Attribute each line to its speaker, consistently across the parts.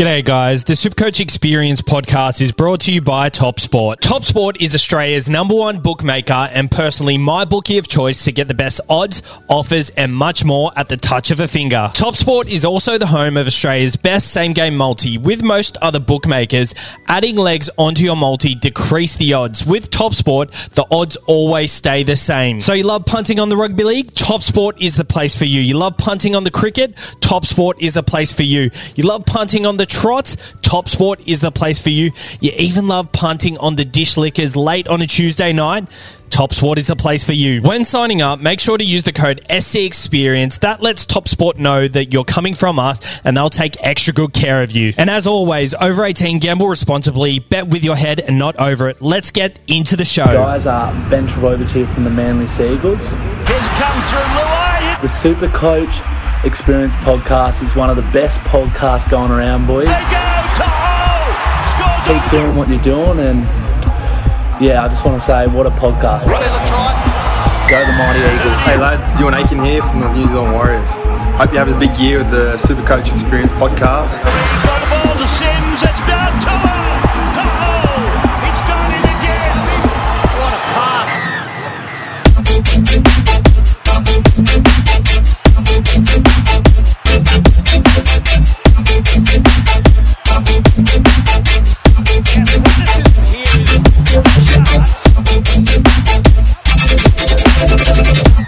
Speaker 1: G'day, guys. The Supercoach Experience podcast is brought to you by TopSport. TopSport is Australia's number one bookmaker and personally my bookie of choice to get the best odds, offers, and much more at the touch of a finger. TopSport is also the home of Australia's best same game multi. With most other bookmakers, adding legs onto your multi decrease the odds. With TopSport, the odds always stay the same. So you love punting on the rugby league? TopSport is the place for you. You love punting on the cricket? TopSport is the place for you. You love punting on the trots, Top Sport is the place for you. You even love punting on the dish lickers late on a Tuesday night. Top Sport is the place for you. When signing up, make sure to use the code SC Experience. That lets Top Sport know that you're coming from us and they'll take extra good care of you. And as always, over 18, gamble responsibly, bet with your head and not over it. Let's get into the show.
Speaker 2: Guys, are Ben Trbojevic here from the Manly Sea Eagles.
Speaker 3: Here's come through Luai.
Speaker 2: The Super Coach Experience podcast is one of the best podcasts going around, boys.
Speaker 3: They go to hole. Scores
Speaker 2: Keep doing what you're doing, and yeah, I just want to say, what a podcast.
Speaker 3: Running the.
Speaker 2: Go the Mighty Eagles.
Speaker 4: Hey lads, Euan Aitken here from the New Zealand Warriors. Hope you have a big year with the Super Coach Experience podcast.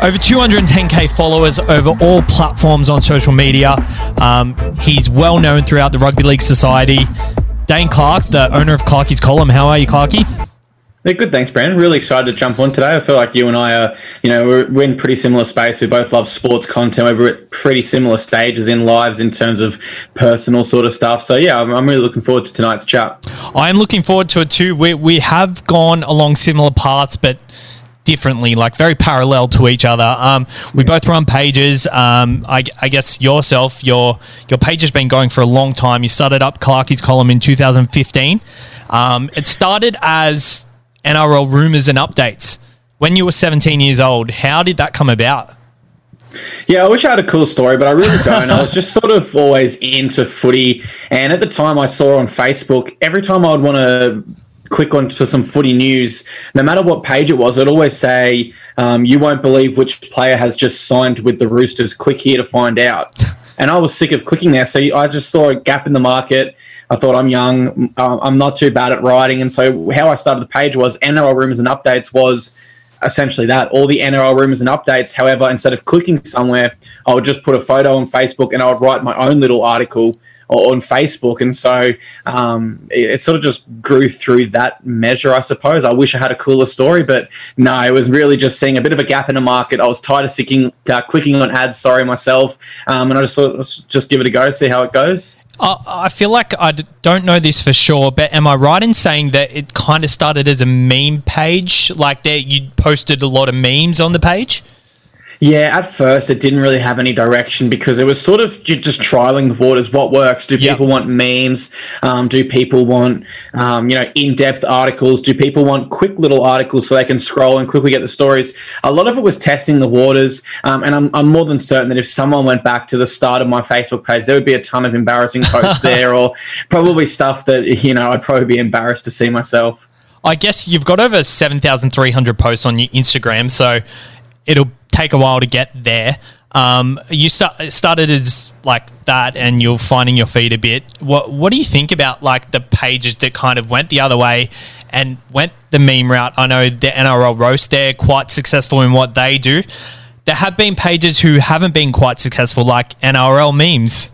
Speaker 1: Over 210k followers over all platforms on social media. Um, he's well known throughout the Rugby League Society. Dane Clark, the owner of Clarky's Column. How are you, Clarky?
Speaker 5: Yeah, good. Thanks, Brandon. Really excited to jump on today. I feel like you and I are, you know, we're, we're in pretty similar space. We both love sports content. We're at pretty similar stages in lives in terms of personal sort of stuff. So yeah, I'm, I'm really looking forward to tonight's chat.
Speaker 1: I am looking forward to it too. We, we have gone along similar paths, but differently, like very parallel to each other. Um, we both run pages. Um, I, I guess yourself, your your page has been going for a long time. You started up Clarky's column in 2015. Um, it started as NRL rumors and updates. When you were 17 years old, how did that come about?
Speaker 5: Yeah, I wish I had a cool story, but I really don't. I was just sort of always into footy. And at the time I saw on Facebook, every time I would want to click on for some footy news, no matter what page it was, it'd always say, um, you won't believe which player has just signed with the Roosters. Click here to find out. And I was sick of clicking there. So I just saw a gap in the market. I thought I'm young. um, I'm not too bad at writing. And so how I started the page was NRL rumors and updates was essentially that all the NRL rumors and updates. However, instead of clicking somewhere, I would just put a photo on Facebook and I would write my own little article on Facebook. And so um, it, it sort of just grew through that measure, I suppose. I wish I had a cooler story, but no, it was really just seeing a bit of a gap in the market. I was tired of sticking, uh, clicking on ads, sorry, myself. Um, and I just thought, let's just give it a go, see how it goes.
Speaker 1: I feel like I don't know this for sure, but am I right in saying that it kind of started as a meme page? Like that you posted a lot of memes on the page?
Speaker 5: Yeah, at first it didn't really have any direction because it was sort of just trialing the waters. What works? Do people want memes? Um, do people want um, you know in-depth articles? Do people want quick little articles so they can scroll and quickly get the stories? A lot of it was testing the waters, um, and I'm, I'm more than certain that if someone went back to the start of my Facebook page, there would be a ton of embarrassing posts there, or probably stuff that you know I'd probably be embarrassed to see myself.
Speaker 1: I guess you've got over 7,300 posts on your Instagram, so it'll take a while to get there. Um, you start, started as like that, and you're finding your feet a bit. What What do you think about like the pages that kind of went the other way and went the meme route? I know the NRL roast; they're quite successful in what they do. There have been pages who haven't been quite successful, like NRL memes.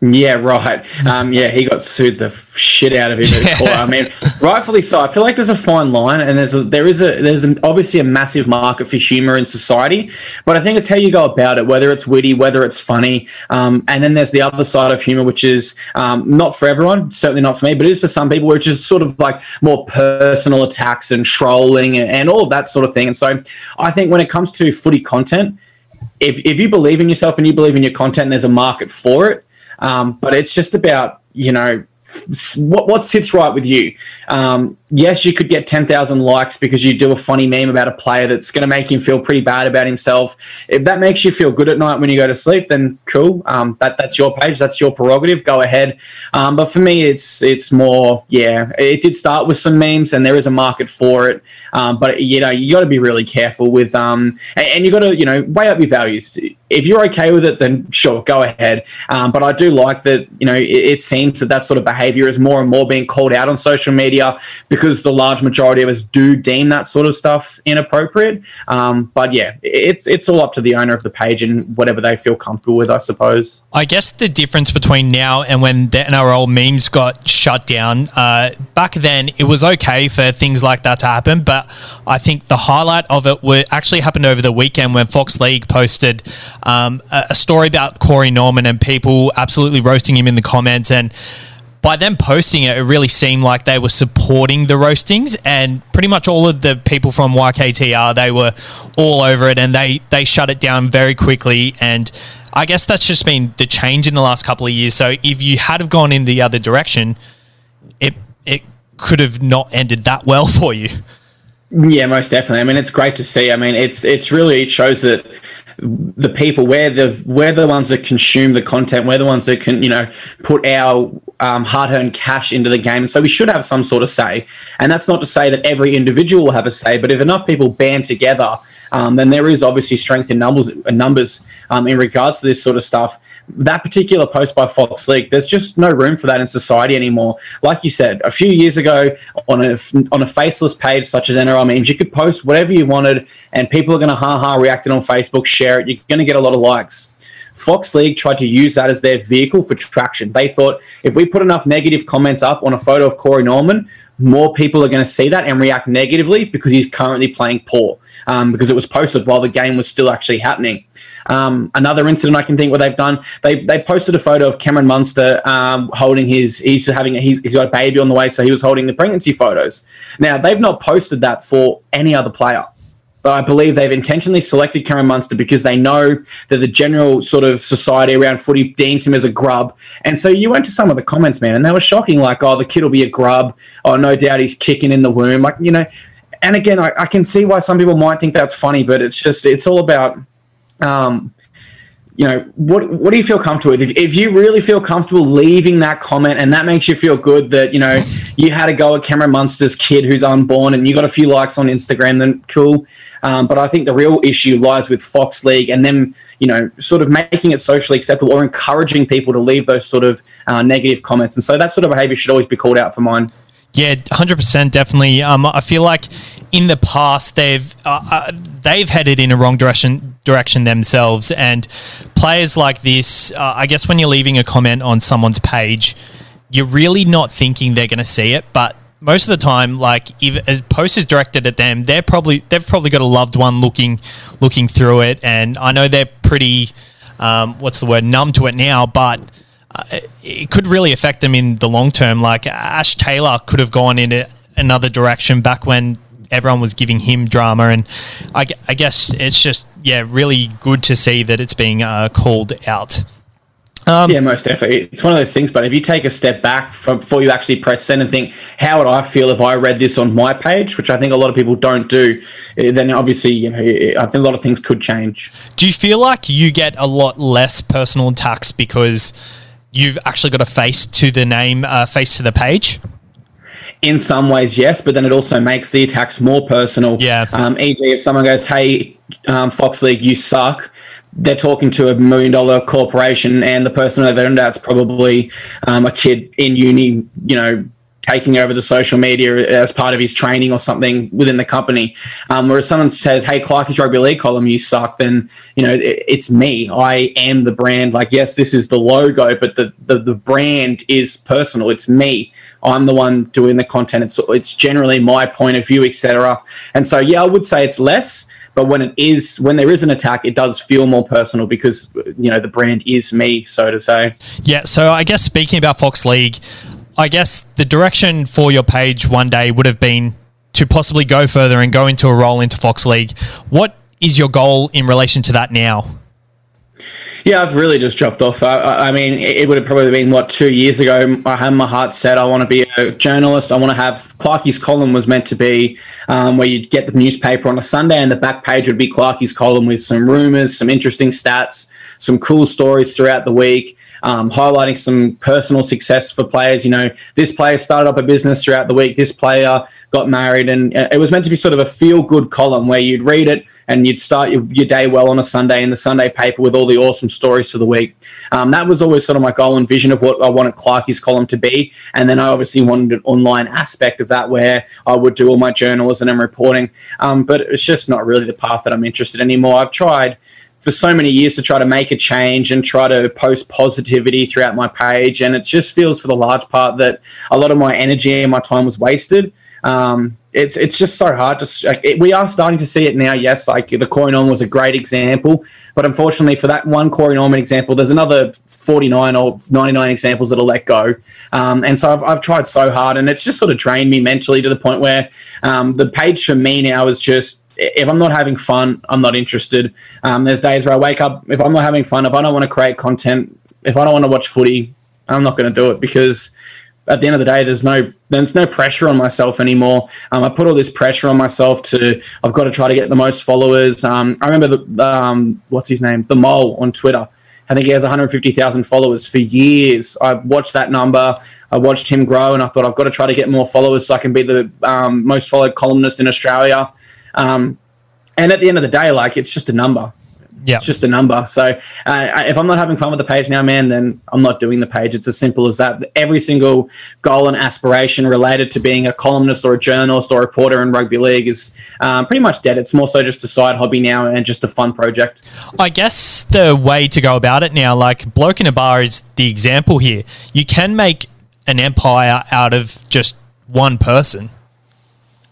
Speaker 5: Yeah, right. Um, yeah, he got sued the shit out of him. I mean, rightfully so. I feel like there's a fine line, and there's a, there is a there's an, obviously a massive market for humor in society. But I think it's how you go about it, whether it's witty, whether it's funny, um, and then there's the other side of humor, which is um, not for everyone, certainly not for me, but it is for some people, which is sort of like more personal attacks and trolling and, and all of that sort of thing. And so, I think when it comes to footy content, if if you believe in yourself and you believe in your content, there's a market for it. Um, but it's just about you know what what sits right with you. Um, yes, you could get ten thousand likes because you do a funny meme about a player that's going to make him feel pretty bad about himself. If that makes you feel good at night when you go to sleep, then cool. Um, that that's your page, that's your prerogative. Go ahead. Um, but for me, it's it's more yeah. It did start with some memes, and there is a market for it. Um, but you know, you got to be really careful with um, and, and you got to you know weigh up your values. If you're okay with it, then sure, go ahead. Um, but I do like that. You know, it, it seems that that sort of behavior is more and more being called out on social media because the large majority of us do deem that sort of stuff inappropriate. Um, but yeah, it's it's all up to the owner of the page and whatever they feel comfortable with, I suppose.
Speaker 1: I guess the difference between now and when the NRL memes got shut down, uh, back then it was okay for things like that to happen, but I think the highlight of it were, actually happened over the weekend when Fox League posted um, a, a story about Corey Norman and people absolutely roasting him in the comments and by them posting it, it really seemed like they were supporting the roastings, and pretty much all of the people from YKTR they were all over it, and they they shut it down very quickly. And I guess that's just been the change in the last couple of years. So if you had have gone in the other direction, it it could have not ended that well for you.
Speaker 5: Yeah, most definitely. I mean, it's great to see. I mean, it's it's really it shows that the people we're the we're the ones that consume the content we're the ones that can you know put our um, hard-earned cash into the game and so we should have some sort of say and that's not to say that every individual will have a say but if enough people band together um, then there is obviously strength in numbers numbers um, in regards to this sort of stuff. That particular post by Fox League, there's just no room for that in society anymore. Like you said, a few years ago on a on a faceless page such as NRL memes, you could post whatever you wanted, and people are going to ha ha react it on Facebook, share it. You're going to get a lot of likes. Fox League tried to use that as their vehicle for traction. They thought if we put enough negative comments up on a photo of Corey Norman, more people are going to see that and react negatively because he's currently playing poor um, because it was posted while the game was still actually happening. Um, another incident I can think where they've done they they posted a photo of Cameron Munster um, holding his he's having a, he's, he's got a baby on the way so he was holding the pregnancy photos. Now they've not posted that for any other player. But I believe they've intentionally selected Cameron Munster because they know that the general sort of society around footy deems him as a grub. And so you went to some of the comments, man, and they were shocking, like, oh, the kid will be a grub. Oh, no doubt he's kicking in the womb. Like, you know, and again, I, I can see why some people might think that's funny, but it's just, it's all about, um, you know, what what do you feel comfortable with? If, if you really feel comfortable leaving that comment and that makes you feel good that, you know, you had a go at Cameron Munster's kid who's unborn and you got a few likes on Instagram, then cool. Um, but I think the real issue lies with Fox League and them, you know, sort of making it socially acceptable or encouraging people to leave those sort of uh, negative comments. And so that sort of behavior should always be called out for mine.
Speaker 1: Yeah, hundred percent, definitely. Um, I feel like in the past they've uh, uh, they've headed in a wrong direction direction themselves, and players like this, uh, I guess, when you're leaving a comment on someone's page, you're really not thinking they're going to see it, but most of the time, like if a post is directed at them, they're probably they've probably got a loved one looking looking through it, and I know they're pretty um, what's the word numb to it now, but uh, it could really affect them in the long term. Like Ash Taylor could have gone in another direction back when everyone was giving him drama, and I, I guess it's just yeah, really good to see that it's being uh, called out.
Speaker 5: Um, yeah, most definitely. It's one of those things. But if you take a step back from, before you actually press send and think, how would I feel if I read this on my page, which I think a lot of people don't do, eh, then obviously, you know, I think a lot of things could change.
Speaker 1: Do you feel like you get a lot less personal attacks because you've actually got a face to the name, uh, face to the page?
Speaker 5: In some ways, yes, but then it also makes the attacks more personal.
Speaker 1: Yeah.
Speaker 5: Um, e.g., if someone goes, "Hey, um, Fox League, you suck," they're talking to a million dollar corporation, and the person over there, that's probably um, a kid in uni, you know, taking over the social media as part of his training or something within the company. Um, whereas someone says, "Hey, Clarkie's rugby league column, you suck," then you know it, it's me. I am the brand. Like, yes, this is the logo, but the, the the brand is personal. It's me. I'm the one doing the content. It's it's generally my point of view, etc. And so, yeah, I would say it's less. But when it is, when there is an attack, it does feel more personal because you know the brand is me, so to say.
Speaker 1: Yeah. So I guess speaking about Fox League, I guess the direction for your page one day would have been to possibly go further and go into a role into Fox League. What is your goal in relation to that now?
Speaker 5: Yeah, I've really just dropped off. I, I, mean, it, it would have probably been what two years ago. I had my heart set. I want to be a journalist. I want to have Clarkie's column was meant to be um, where you'd get the newspaper on a Sunday, and the back page would be Clarkie's column with some rumors, some interesting stats, some cool stories throughout the week um, highlighting some personal success for players. You know, this player started up a business throughout the week. This player got married, and uh, it was meant to be sort of a feel good column where you'd read it and you'd start your, your, day well on a Sunday in the Sunday paper with all the awesome stories for the week. Um, that was always sort of my goal and vision of what I wanted Clarkie's column to be. And then I obviously wanted an online aspect of that where I would do all my journalism and reporting. Um, but it's just not really the path that I'm interested in anymore. I've tried for so many years to try to make a change and try to post positivity throughout my page. And it just feels for the large part that a lot of my energy and my time was wasted. Um, it's it's just so hard to. Like, it, we are starting to see it now. Yes, like the Corey Norman was a great example, but unfortunately for that one Corey Norman example, there's another 49 or 99 examples that'll let go. Um, and so I've, I've tried so hard, and it's just sort of drained me mentally to the point where um, the page for me now is just if I'm not having fun, I'm not interested. Um, there's days where I wake up, if I'm not having fun, if I don't want to create content, if I don't want to watch footy, I'm not going to do it because at the end of the day, there's no there's no pressure on myself anymore. Um, I put all this pressure on myself to I've got to try to get the most followers. Um, I remember the um, what's his name, the mole on Twitter. I think he has 150,000 followers for years. I watched that number. I watched him grow, and I thought I've got to try to get more followers so I can be the um, most followed columnist in Australia. Um, and at the end of the day, like it's just a number. Yeah. It's just a number. So uh, if I'm not having fun with the page now, man, then I'm not doing the page. It's as simple as that. Every single goal and aspiration related to being a columnist or a journalist or a reporter in rugby league is um, pretty much dead. It's more so just a side hobby now and just a fun project.
Speaker 1: I guess the way to go about it now, like Bloke in a Bar is the example here. You can make an empire out of just one person.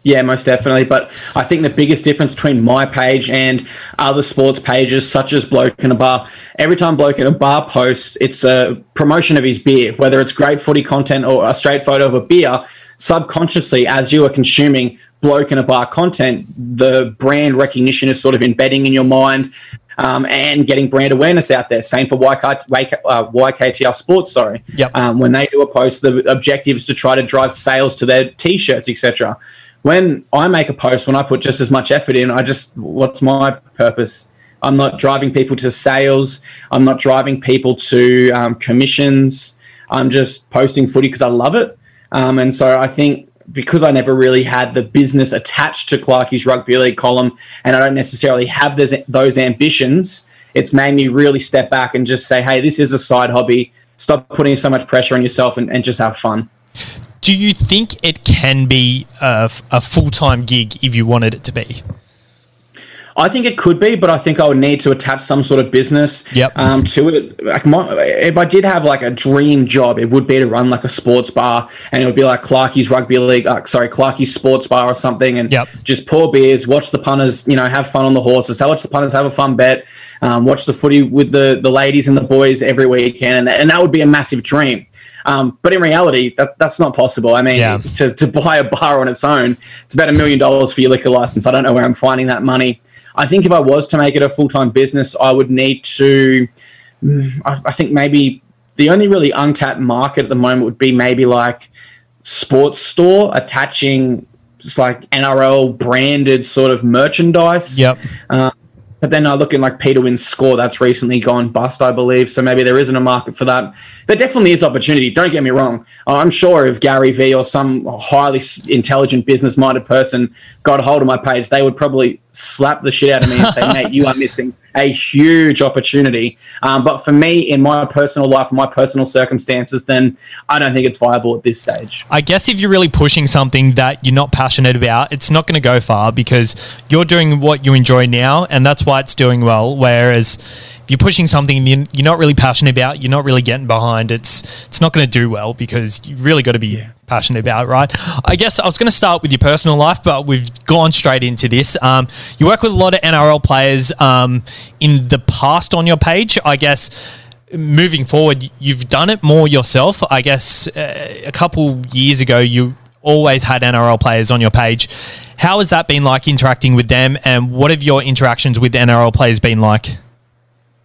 Speaker 5: Yeah, most definitely. But I think the biggest difference between my page and other sports pages, such as Bloke in a Bar, every time Bloke in a Bar posts, it's a promotion of his beer, whether it's great footy content or a straight photo of a beer. Subconsciously, as you are consuming Bloke in a Bar content, the brand recognition is sort of embedding in your mind. Um, and getting brand awareness out there. Same for YK, uh, YKTR Sports. Sorry,
Speaker 1: yep.
Speaker 5: Um, when they do a post, the objective is to try to drive sales to their T-shirts, etc when I make a post, when I put just as much effort in, I just, what's my purpose? I'm not driving people to sales. I'm not driving people to um, commissions. I'm just posting footy because I love it. Um, and so I think because I never really had the business attached to Clarkie's rugby league column and I don't necessarily have those, those ambitions, it's made me really step back and just say, hey, this is a side hobby. Stop putting so much pressure on yourself and, and just have fun.
Speaker 1: Do you think it can be a, a full time gig if you wanted it to be?
Speaker 5: I think it could be, but I think I would need to attach some sort of business
Speaker 1: yep.
Speaker 5: um, to it. Like my, if I did have like a dream job, it would be to run like a sports bar, and it would be like Clarkie's Rugby League, uh, sorry, Clarkie's Sports Bar or something, and
Speaker 1: yep.
Speaker 5: just pour beers, watch the punters, you know, have fun on the horses, watch the punters have a fun bet, um, watch the footy with the the ladies and the boys every weekend, and, and that would be a massive dream. Um, but in reality, that, that's not possible. I mean, yeah. to, to buy a bar on its own, it's about a million dollars for your liquor license. I don't know where I'm finding that money. I think if I was to make it a full time business, I would need to, mm, I, I think maybe the only really untapped market at the moment would be maybe like sports store attaching just like NRL branded sort of merchandise.
Speaker 1: Yep.
Speaker 5: Uh, but then I look in like Peter Wynn's score that's recently gone bust, I believe. So maybe there isn't a market for that. There definitely is opportunity. Don't get me wrong. I'm sure if Gary Vee or some highly intelligent, business minded person got a hold of my page, they would probably slap the shit out of me and say, mate, you are missing a huge opportunity. Um, but for me, in my personal life, my personal circumstances, then I don't think it's viable at this stage.
Speaker 1: I guess if you're really pushing something that you're not passionate about, it's not going to go far because you're doing what you enjoy now, and that's why it's doing well. Whereas if you're pushing something you're not really passionate about, you're not really getting behind, it's it's not going to do well because you've really got to be yeah. passionate about it, right? I guess I was going to start with your personal life, but we've gone straight into this. Um, you work with a lot of NRL players um, in the past on your page. I guess moving forward, you've done it more yourself. I guess uh, a couple years ago, you always had NRL players on your page. How has that been like interacting with them, and what have your interactions with NRL players been like?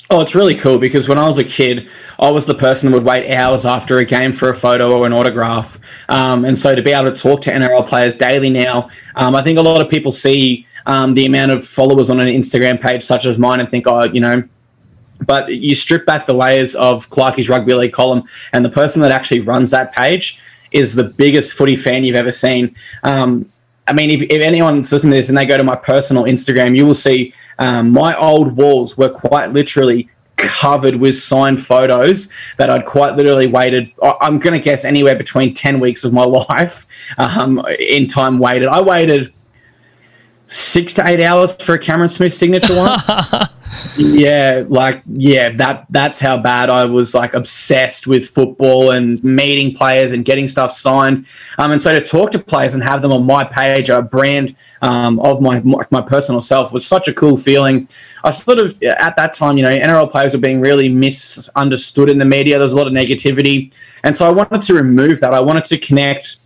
Speaker 5: Oh, it's really cool because when I was a kid, I was the person that would wait hours after a game for a photo or an autograph. Um, and so to be able to talk to NRL players daily now, um, I think a lot of people see um, the amount of followers on an Instagram page such as mine and think, oh, you know, but you strip back the layers of Clarkie's rugby league column, and the person that actually runs that page is the biggest footy fan you've ever seen. Um, I mean, if, if anyone's listening to this and they go to my personal Instagram, you will see um, my old walls were quite literally covered with signed photos that I'd quite literally waited. I'm going to guess anywhere between 10 weeks of my life um, in time waited. I waited six to eight hours for a Cameron Smith signature once. yeah, like yeah, that that's how bad I was like obsessed with football and meeting players and getting stuff signed. Um, and so to talk to players and have them on my page, a brand um, of my my personal self was such a cool feeling. I sort of at that time, you know, NRL players were being really misunderstood in the media. There's a lot of negativity, and so I wanted to remove that. I wanted to connect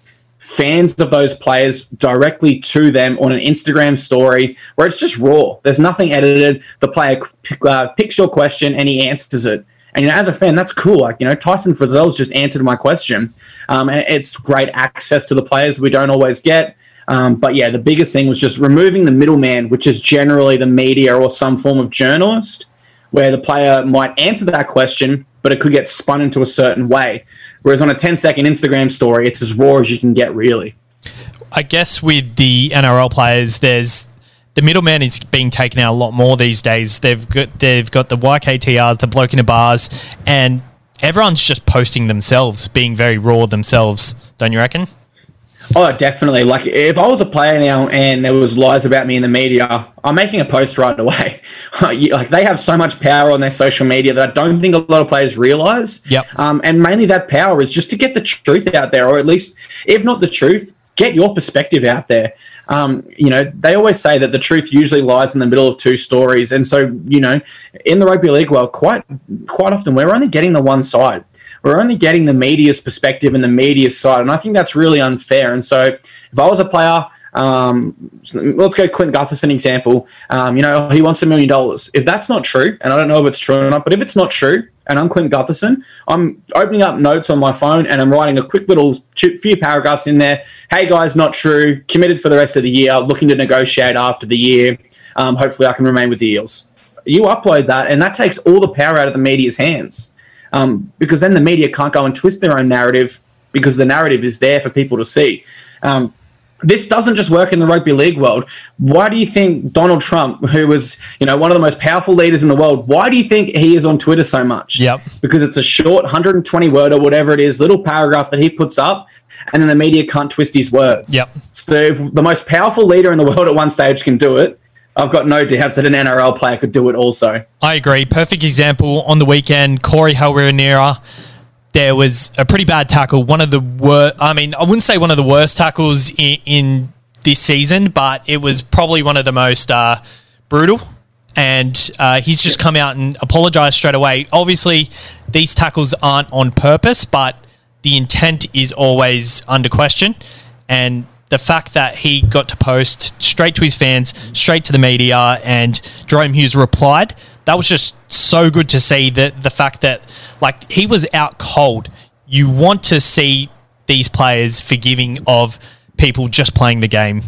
Speaker 5: fans of those players directly to them on an Instagram story where it's just raw. There's nothing edited. The player uh, picks your question and he answers it. And you know, as a fan, that's cool. Like you know, Tyson Frizell's just answered my question, um, and it's great access to the players we don't always get. Um, but yeah, the biggest thing was just removing the middleman, which is generally the media or some form of journalist, where the player might answer that question, but it could get spun into a certain way. Whereas on a 10 second Instagram story, it's as raw as you can get, really.
Speaker 1: I guess with the NRL players, there's the middleman is being taken out a lot more these days. They've got they've got the YKTRs, the bloke in the bars, and everyone's just posting themselves, being very raw themselves. Don't you reckon?
Speaker 5: Oh, definitely. Like if I was a player now and there was lies about me in the media, I'm making a post right away. like they have so much power on their social media that I don't think a lot of players realize.
Speaker 1: Yep.
Speaker 5: Um, and mainly that power is just to get the truth out there, or at least, if not the truth, get your perspective out there. Um, you know, they always say that the truth usually lies in the middle of two stories, and so you know, in the rugby league world, quite quite often we're only getting the one side we're only getting the media's perspective and the media side. And I think that's really unfair. And so if I was a player, um, let's go Clint Gutherson example. Um, you know, he wants a million dollars. If that's not true, and I don't know if it's true or not, but if it's not true, and I'm Clint Gutherson, I'm opening up notes on my phone and I'm writing a quick little few paragraphs in there. Hey guys, not true. Committed for the rest of the year. Looking to negotiate after the year. Um, hopefully, I can remain with the Eels. You upload that, and that takes all the power out of the media's hands um, because then the media can't go and twist their own narrative because the narrative is there for people to see. Um, this doesn't just work in the rugby league world. Why do you think Donald Trump, who was, you know, one of the most powerful leaders in the world, why do you think he is on Twitter so much?
Speaker 1: Yep.
Speaker 5: Because it's a short 120 word or whatever it is, little paragraph that he puts up, and then the media can't twist his words.
Speaker 1: Yep.
Speaker 5: So if the most powerful leader in the world at one stage can do it, I've got no doubts that an NRL player could do it also.
Speaker 1: I agree. Perfect example on the weekend, Corey Harawira. There was a pretty bad tackle. One of the worst, I mean, I wouldn't say one of the worst tackles in, in this season, but it was probably one of the most uh, brutal. And uh, he's just come out and apologized straight away. Obviously, these tackles aren't on purpose, but the intent is always under question. And the fact that he got to post straight to his fans, straight to the media, and Jahrome Hughes replied, that was just so good to see that the fact that like he was out cold. You want to see these players forgiving of people just playing the game.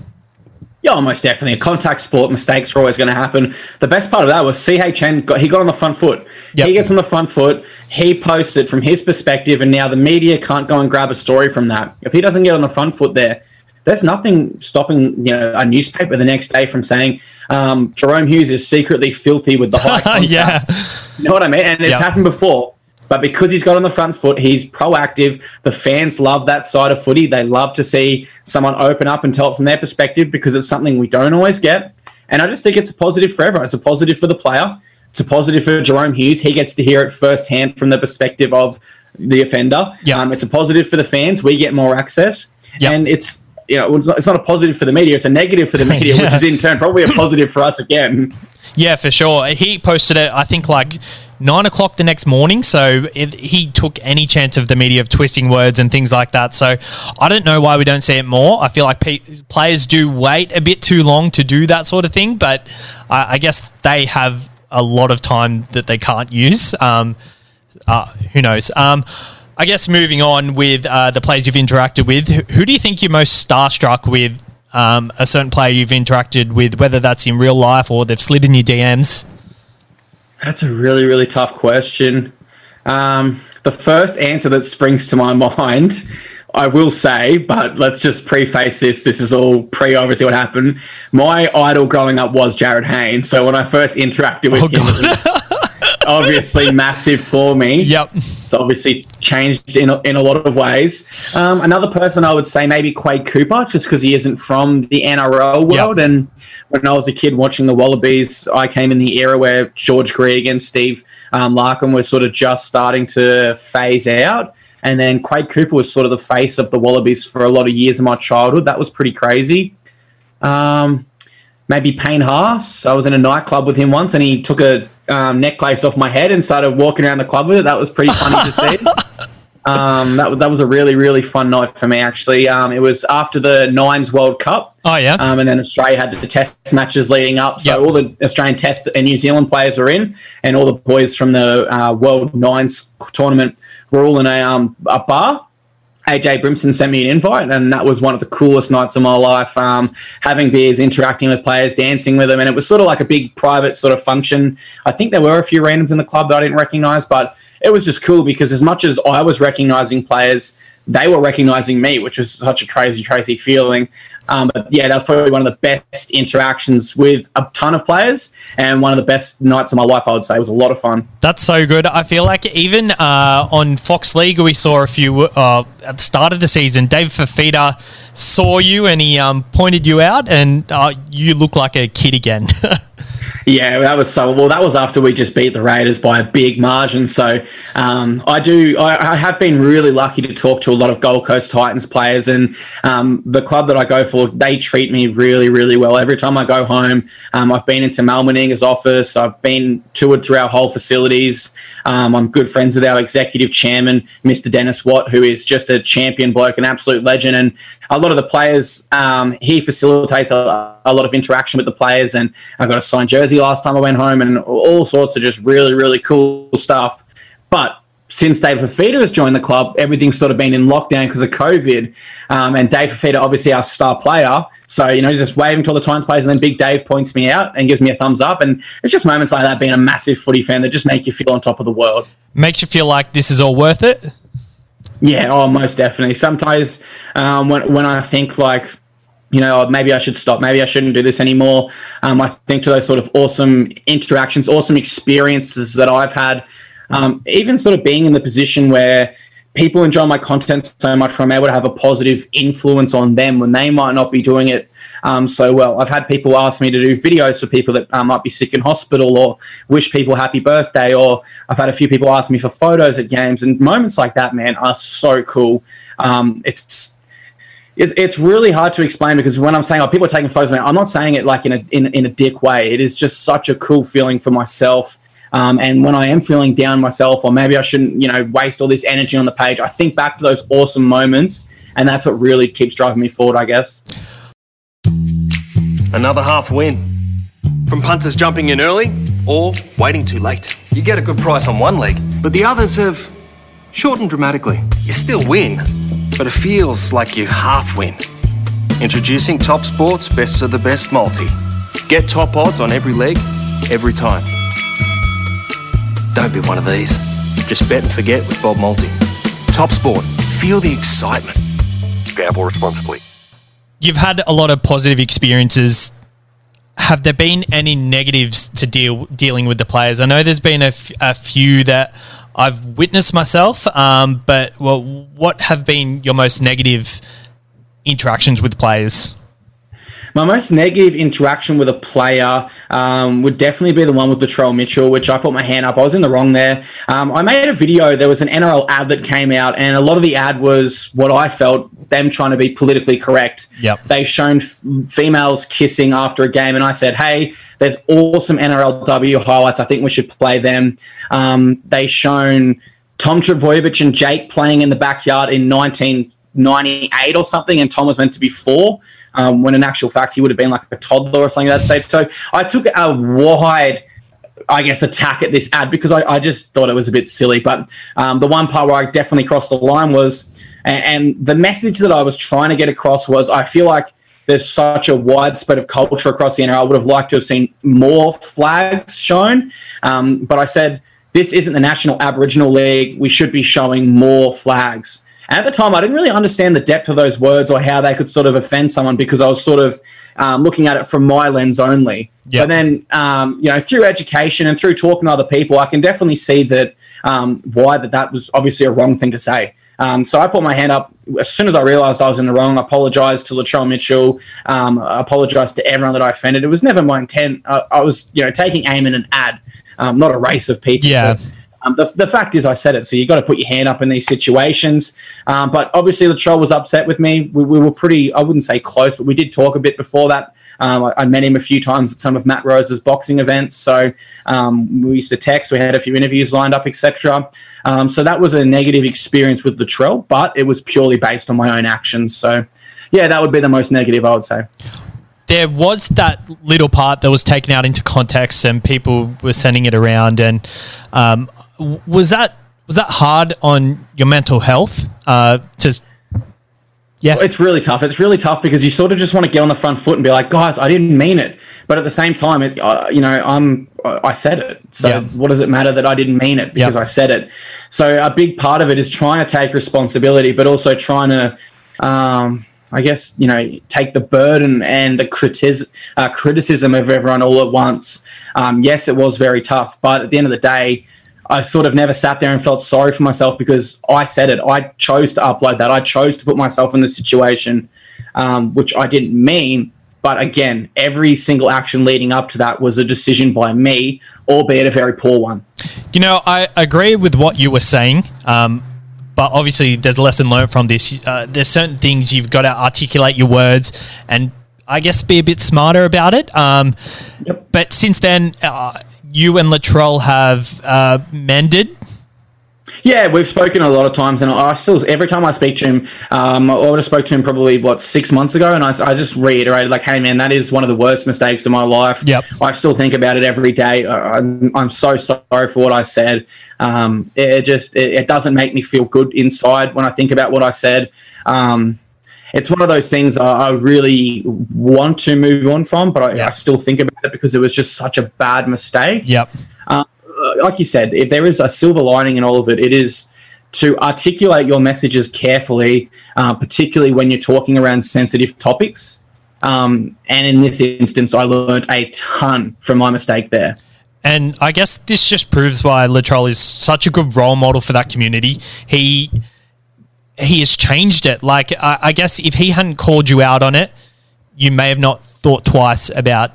Speaker 5: Yeah, almost definitely. A contact sport, mistakes are always going to happen. The best part of that was CHN got he got on the front foot. Yep. He gets on the front foot. He posts it from his perspective, and now the media can't go and grab a story from that. If he doesn't get on the front foot there, there's nothing stopping you know a newspaper the next day from saying um, Jahrome Hughes is secretly filthy with the high contact.
Speaker 1: yeah.
Speaker 5: You know what I mean? And it's happened before. But because he's got on the front foot, he's proactive. The fans love that side of footy. They love to see someone open up and tell it from their perspective because it's something we don't always get. And I just think it's a positive for everyone. It's a positive for the player. It's a positive for Jahrome Hughes. He gets to hear it firsthand from the perspective of the offender.
Speaker 1: Yeah.
Speaker 5: Um, it's a positive for the fans. We get more access.
Speaker 1: Yep.
Speaker 5: And it's you know, it's not a positive for the media; it's a negative for the media, yeah. which is in turn probably a positive for us again.
Speaker 1: Yeah, for sure. He posted it, I think, like nine o'clock the next morning. So it, he took any chance of the media of twisting words and things like that. So I don't know why we don't see it more. I feel like pe- players do wait a bit too long to do that sort of thing, but I, I guess they have a lot of time that they can't use. Um, uh, who knows? Um, I guess moving on with uh, the players you've interacted with, who do you think you're most starstruck with? Um, a certain player you've interacted with, whether that's in real life or they've slid in your DMs.
Speaker 5: That's a really, really tough question. Um, the first answer that springs to my mind, I will say, but let's just preface this. This is all pre obviously what happened. My idol growing up was Jarryd Haynes. So when I first interacted with
Speaker 1: Oh,
Speaker 5: him, obviously massive for me.
Speaker 1: Yep.
Speaker 5: It's obviously changed in a, in a lot of ways. Um, another person I would say maybe Quade Cooper, just because he isn't from the NRL world. And when I was a kid watching the Wallabies, I came in the era where George Gregan and Steve um, Larkham was sort of just starting to phase out. And then Quade Cooper was sort of the face of the Wallabies for a lot of years of my childhood. That was pretty crazy. Um, maybe Payne Haas. I was in a nightclub with him once, and he took a um, necklace off my head and started walking around the club with it. That was pretty funny to see. Um, that, was- that was a really, really fun night for me, actually. Um, it was after the Nines World Cup.
Speaker 1: Oh, yeah.
Speaker 5: Um, and then Australia had the test matches leading up. So
Speaker 1: Yep.
Speaker 5: all the Australian test and New Zealand players were in, and all the boys from the uh, World Nines tournament were all in a, um, a bar. AJ Brimson sent me an invite, and that was one of the coolest nights of my life. Um, having beers, interacting with players, dancing with them, and it was sort of like a big private sort of function. I think there were a few randoms in the club that I didn't recognize, but it was just cool because as much as I was recognizing players, they were recognizing me, which was such a crazy, crazy feeling. Um, but yeah, that was probably one of the best interactions with a ton of players, and one of the best nights of my life. I would say it was a lot of fun.
Speaker 1: That's so good. I feel like even uh, on Fox League, we saw a few uh, at the start of the season. Dave Fifita saw you and he um, pointed you out, and uh, you look like a kid again.
Speaker 5: Yeah, that was so well. That was after we just beat the Raiders by a big margin. So um, I do. I, I have been really lucky to talk to a lot of Gold Coast Titans players, and um, the club that I go for, they treat me really, really well. Every time I go home, um, I've been into Mal Meninga's office. I've been toured through our whole facilities. Um, I'm good friends with our executive chairman, Mr. Dennis Watt, who is just a champion bloke, an absolute legend. And a lot of the players, um, he facilitates a, a lot of interaction with the players. And I got a signed jersey last time I went home, and all sorts of just really, really cool stuff. But since Dave Fifita has joined the club, everything's sort of been in lockdown because of COVID. Um, and Dave Fifita, obviously our star player, so you know, he's just waving to all the Titans players, and then Big Dave points me out and gives me a thumbs up. And it's just moments like that, being a massive footy fan, that just make you feel on top of the world.
Speaker 1: Makes you feel like this is all worth it.
Speaker 5: Yeah, oh, most definitely. Sometimes um, when when I think like, you know, maybe I should stop, maybe I shouldn't do this anymore. Um, I think to those sort of awesome interactions, awesome experiences that I've had. Um, even sort of being in the position where people enjoy my content so much, I'm able to have a positive influence on them when they might not be doing it um, so well. I've had people ask me to do videos for people that uh, might be sick in hospital or wish people happy birthday, or I've had a few people ask me for photos at games, and moments like that, man, are so cool. Um, it's it's, it's really hard to explain because when I'm saying oh, people are taking photos, of me, I'm not saying it like in a in, in a dick way. It is just such a cool feeling for myself. Um, and when I am feeling down myself, or maybe I shouldn't, you know, waste all this energy on the page, I think back to those awesome moments, and that's what really keeps driving me forward, I guess.
Speaker 6: Another half win. From punters jumping in early or waiting too late. You get a good price on one leg, but the others have shortened dramatically. You still win, but it feels like you half win. Introducing Top Sports Best of the Best Multi. Get top odds on every leg, every time. Don't be one of these. Just bet and forget with Bob Multi. Top Sport. Feel the excitement. Gamble responsibly.
Speaker 1: You've had a lot of positive experiences. Have there been any negatives to deal dealing with the players? I know there's been a, f- a few that I've witnessed myself, um, but well, what have been your most negative interactions with players?
Speaker 5: My most negative interaction with a player um, would definitely be the one with Latrell Mitchell, which I put my hand up. I was in the wrong there. Um, I made a video. There was an NRL ad that came out, and a lot of the ad was what I felt them trying to be politically correct.
Speaker 1: Yep.
Speaker 5: They shown f- females kissing after a game, and I said, "Hey, there's awesome NRLW highlights. I think we should play them." Um, they shown Tom Trbojevic and Jake playing in the backyard in 1998 or something, and Tom was meant to be four, um, when in actual fact he would have been like a toddler or something at that stage. So I took a wide I guess, attack at this ad because I, I just thought it was a bit silly. But um, the one part where I definitely crossed the line was, and, and the message that I was trying to get across was I feel like there's such a widespread of culture across the NRL. I would have liked to have seen more flags shown. Um, but I said, this isn't the National Aboriginal League. We should be showing more flags. And at the time, I didn't really understand the depth of those words or how they could sort of offend someone because I was sort of um, looking at it from my lens only.
Speaker 1: Yep.
Speaker 5: But then, um, you know, through education and through talking to other people, I can definitely see that um, why that that was obviously a wrong thing to say. Um, so I put my hand up as soon as I realised I was in the wrong. I apologised to Latrell Mitchell. Um, I apologised to everyone that I offended. It was never my intent. I, I was, you know, taking aim in an ad, um, not a race of people.
Speaker 1: Yeah.
Speaker 5: But, um, the, the fact is, I said it. So you got to put your hand up in these situations. Um, but obviously, Latrell was upset with me. We, we, were pretty, I wouldn't say close, but we did talk a bit before that. Um, I, I, met him a few times at some of Matt Rose's boxing events. So um, we used to text. We had a few interviews lined up, etc. Um, so that was a negative experience with Latrell, but it was purely based on my own actions. So yeah, that would be the most negative, I would say
Speaker 1: there was that little part that was taken out into context and people were sending it around and um, was that was that hard on your mental health? Uh, to yeah,
Speaker 5: it's really tough. It's really tough because you sort of just want to get on the front foot and be like, guys, I didn't mean it, but at the same time, it, uh, you know, I'm I said it. So
Speaker 1: Yeah.
Speaker 5: what does it matter that I didn't mean it because
Speaker 1: Yeah.
Speaker 5: I said it? So a big part of it is trying to take responsibility, but also trying to. Um, I guess you know, take the burden and the uh, criticism of everyone all at once. Um, yes, it was very tough, but at the end of the day, I sort of never sat there and felt sorry for myself because I said it. I chose to upload that. I chose to put myself in the situation, um, which I didn't mean. But again, every single action leading up to that was a decision by me, albeit a very poor one.
Speaker 1: You know, I agree with what you were saying, um, but obviously there's a lesson learned from this. Uh, there's certain things you've got to articulate your words and I guess be a bit smarter about it. Um,
Speaker 5: Yep.
Speaker 1: But since then, uh, you and Latrell have uh, mended.
Speaker 5: Yeah, we've spoken a lot of times, and I still every time I speak to him, um, I would have spoke to him probably what six months ago, and I, I just reiterated like, "Hey, man, that is one of the worst mistakes of my life."
Speaker 1: Yep.
Speaker 5: I still think about it every day. I- I'm, I'm so sorry for what I said. Um, it, it just it, it doesn't make me feel good inside when I think about what I said. Um, it's one of those things I, I really want to move on from, but I,
Speaker 1: Yeah.
Speaker 5: I still think about it because it was just such a bad mistake
Speaker 1: Yep.
Speaker 5: uh, like you said, if there is a silver lining in all of it, it is to articulate your messages carefully, uh, particularly when you're talking around sensitive topics. Um, and in this instance, I learned a ton from my mistake there.
Speaker 1: And I guess this just proves why Latrell is such a good role model for that community. He he has changed it. Like I, I guess if he hadn't called you out on it, you may have not thought twice about,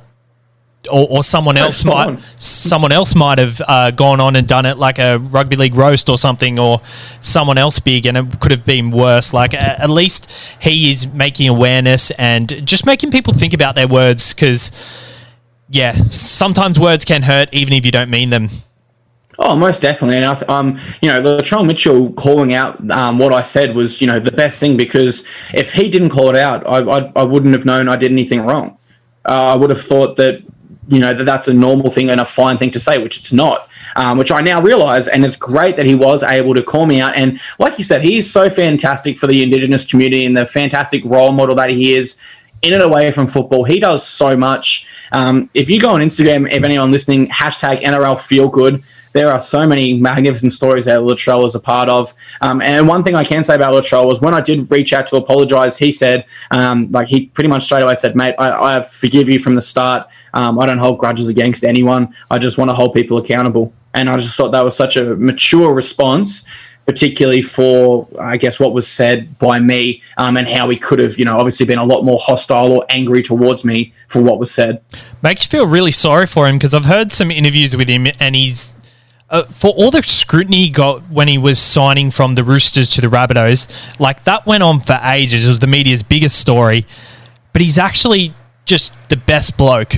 Speaker 1: or, or someone else
Speaker 5: spot
Speaker 1: might
Speaker 5: on.
Speaker 1: someone else might have uh, gone on and done it like a rugby league roast or something, or someone else big, and it could have been worse. Like a- at least he is making awareness and just making people think about their words because. Yeah, sometimes words can hurt even if you don't mean them.
Speaker 5: Oh, most definitely. And I th- um, you know, Latrell Mitchell calling out um, what I said was, you know, the best thing because if he didn't call it out, I, I, I wouldn't have known I did anything wrong. Uh, I would have thought that, you know, that that's a normal thing and a fine thing to say, which it's not. Um, which I now realize, and it's great that he was able to call me out. And like you said, he is so fantastic for the Indigenous community and the fantastic role model that he is in and away from football. He does so much. Um, if you go on Instagram, if anyone listening, hashtag NRL feel good. There are so many magnificent stories that Latrell is a part of. Um, and one thing I can say about Latrell was when I did reach out to apologise, he said, um, like he pretty much straight away said, mate, I, I forgive you from the start. Um, I don't hold grudges against anyone. I just want to hold people accountable. And I just thought that was such a mature response particularly for I guess what was said by me um, and how he could have, you know, obviously been a lot more hostile or angry towards me for what was said.
Speaker 1: Makes you feel really sorry for him because I've heard some interviews with him and he's. Uh, for all the scrutiny he got when he was signing from the Roosters to the Rabbitohs, like that went on for ages. It was the media's biggest story, but he's actually just the best bloke.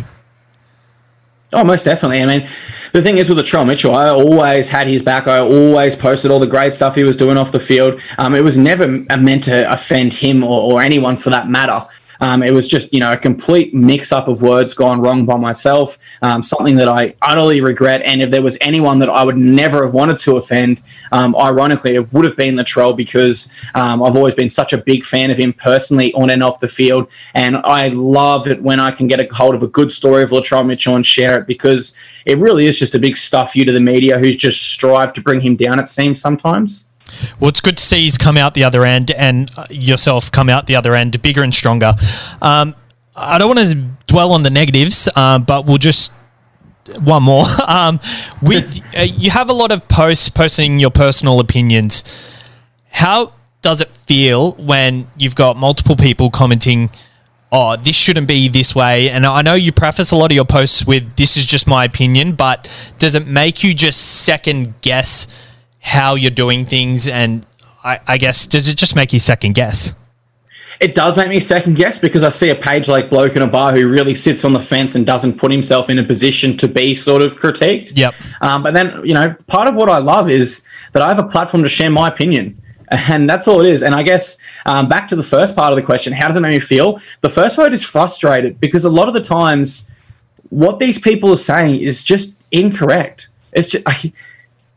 Speaker 5: Oh, most definitely. I mean, the thing is with Latrell Mitchell, I always had his back. I always posted all the great stuff he was doing off the field. Um, it was never meant to offend him or, or anyone for that matter. Um, it was just, you know, a complete mix up of words gone wrong by myself, um, something that I utterly regret. And if there was anyone that I would never have wanted to offend, um, ironically, it would have been Latrell because um, I've always been such a big fan of him personally on and off the field. And I love it when I can get a hold of a good story of Latrell Mitchell and share it because it really is just a big stuff you to the media who's just strive to bring him down, it seems sometimes.
Speaker 1: Well, it's good to see he's come out the other end and uh, yourself come out the other end bigger and stronger. Um, I don't want to dwell on the negatives, um, but we'll just one more. Um, with uh, you have a lot of posts posting your personal opinions. How does it feel when you've got multiple people commenting? Oh, this shouldn't be this way. And I know you preface a lot of your posts with "This is just my opinion," but does it make you just second guess how you're doing things? And I, I guess does it just make you second guess?
Speaker 5: It does make me second guess because I see a page like Bloke in a Bar who really sits on the fence and doesn't put himself in a position to be sort of critiqued.
Speaker 1: Yep.
Speaker 5: Um, but then, you know, part of what I love is that I have a platform to share my opinion. And that's all it is. And I guess um, back to the first part of the question, how does it make me feel? The first word is frustrated because a lot of the times, what these people are saying is just incorrect. It's just. I,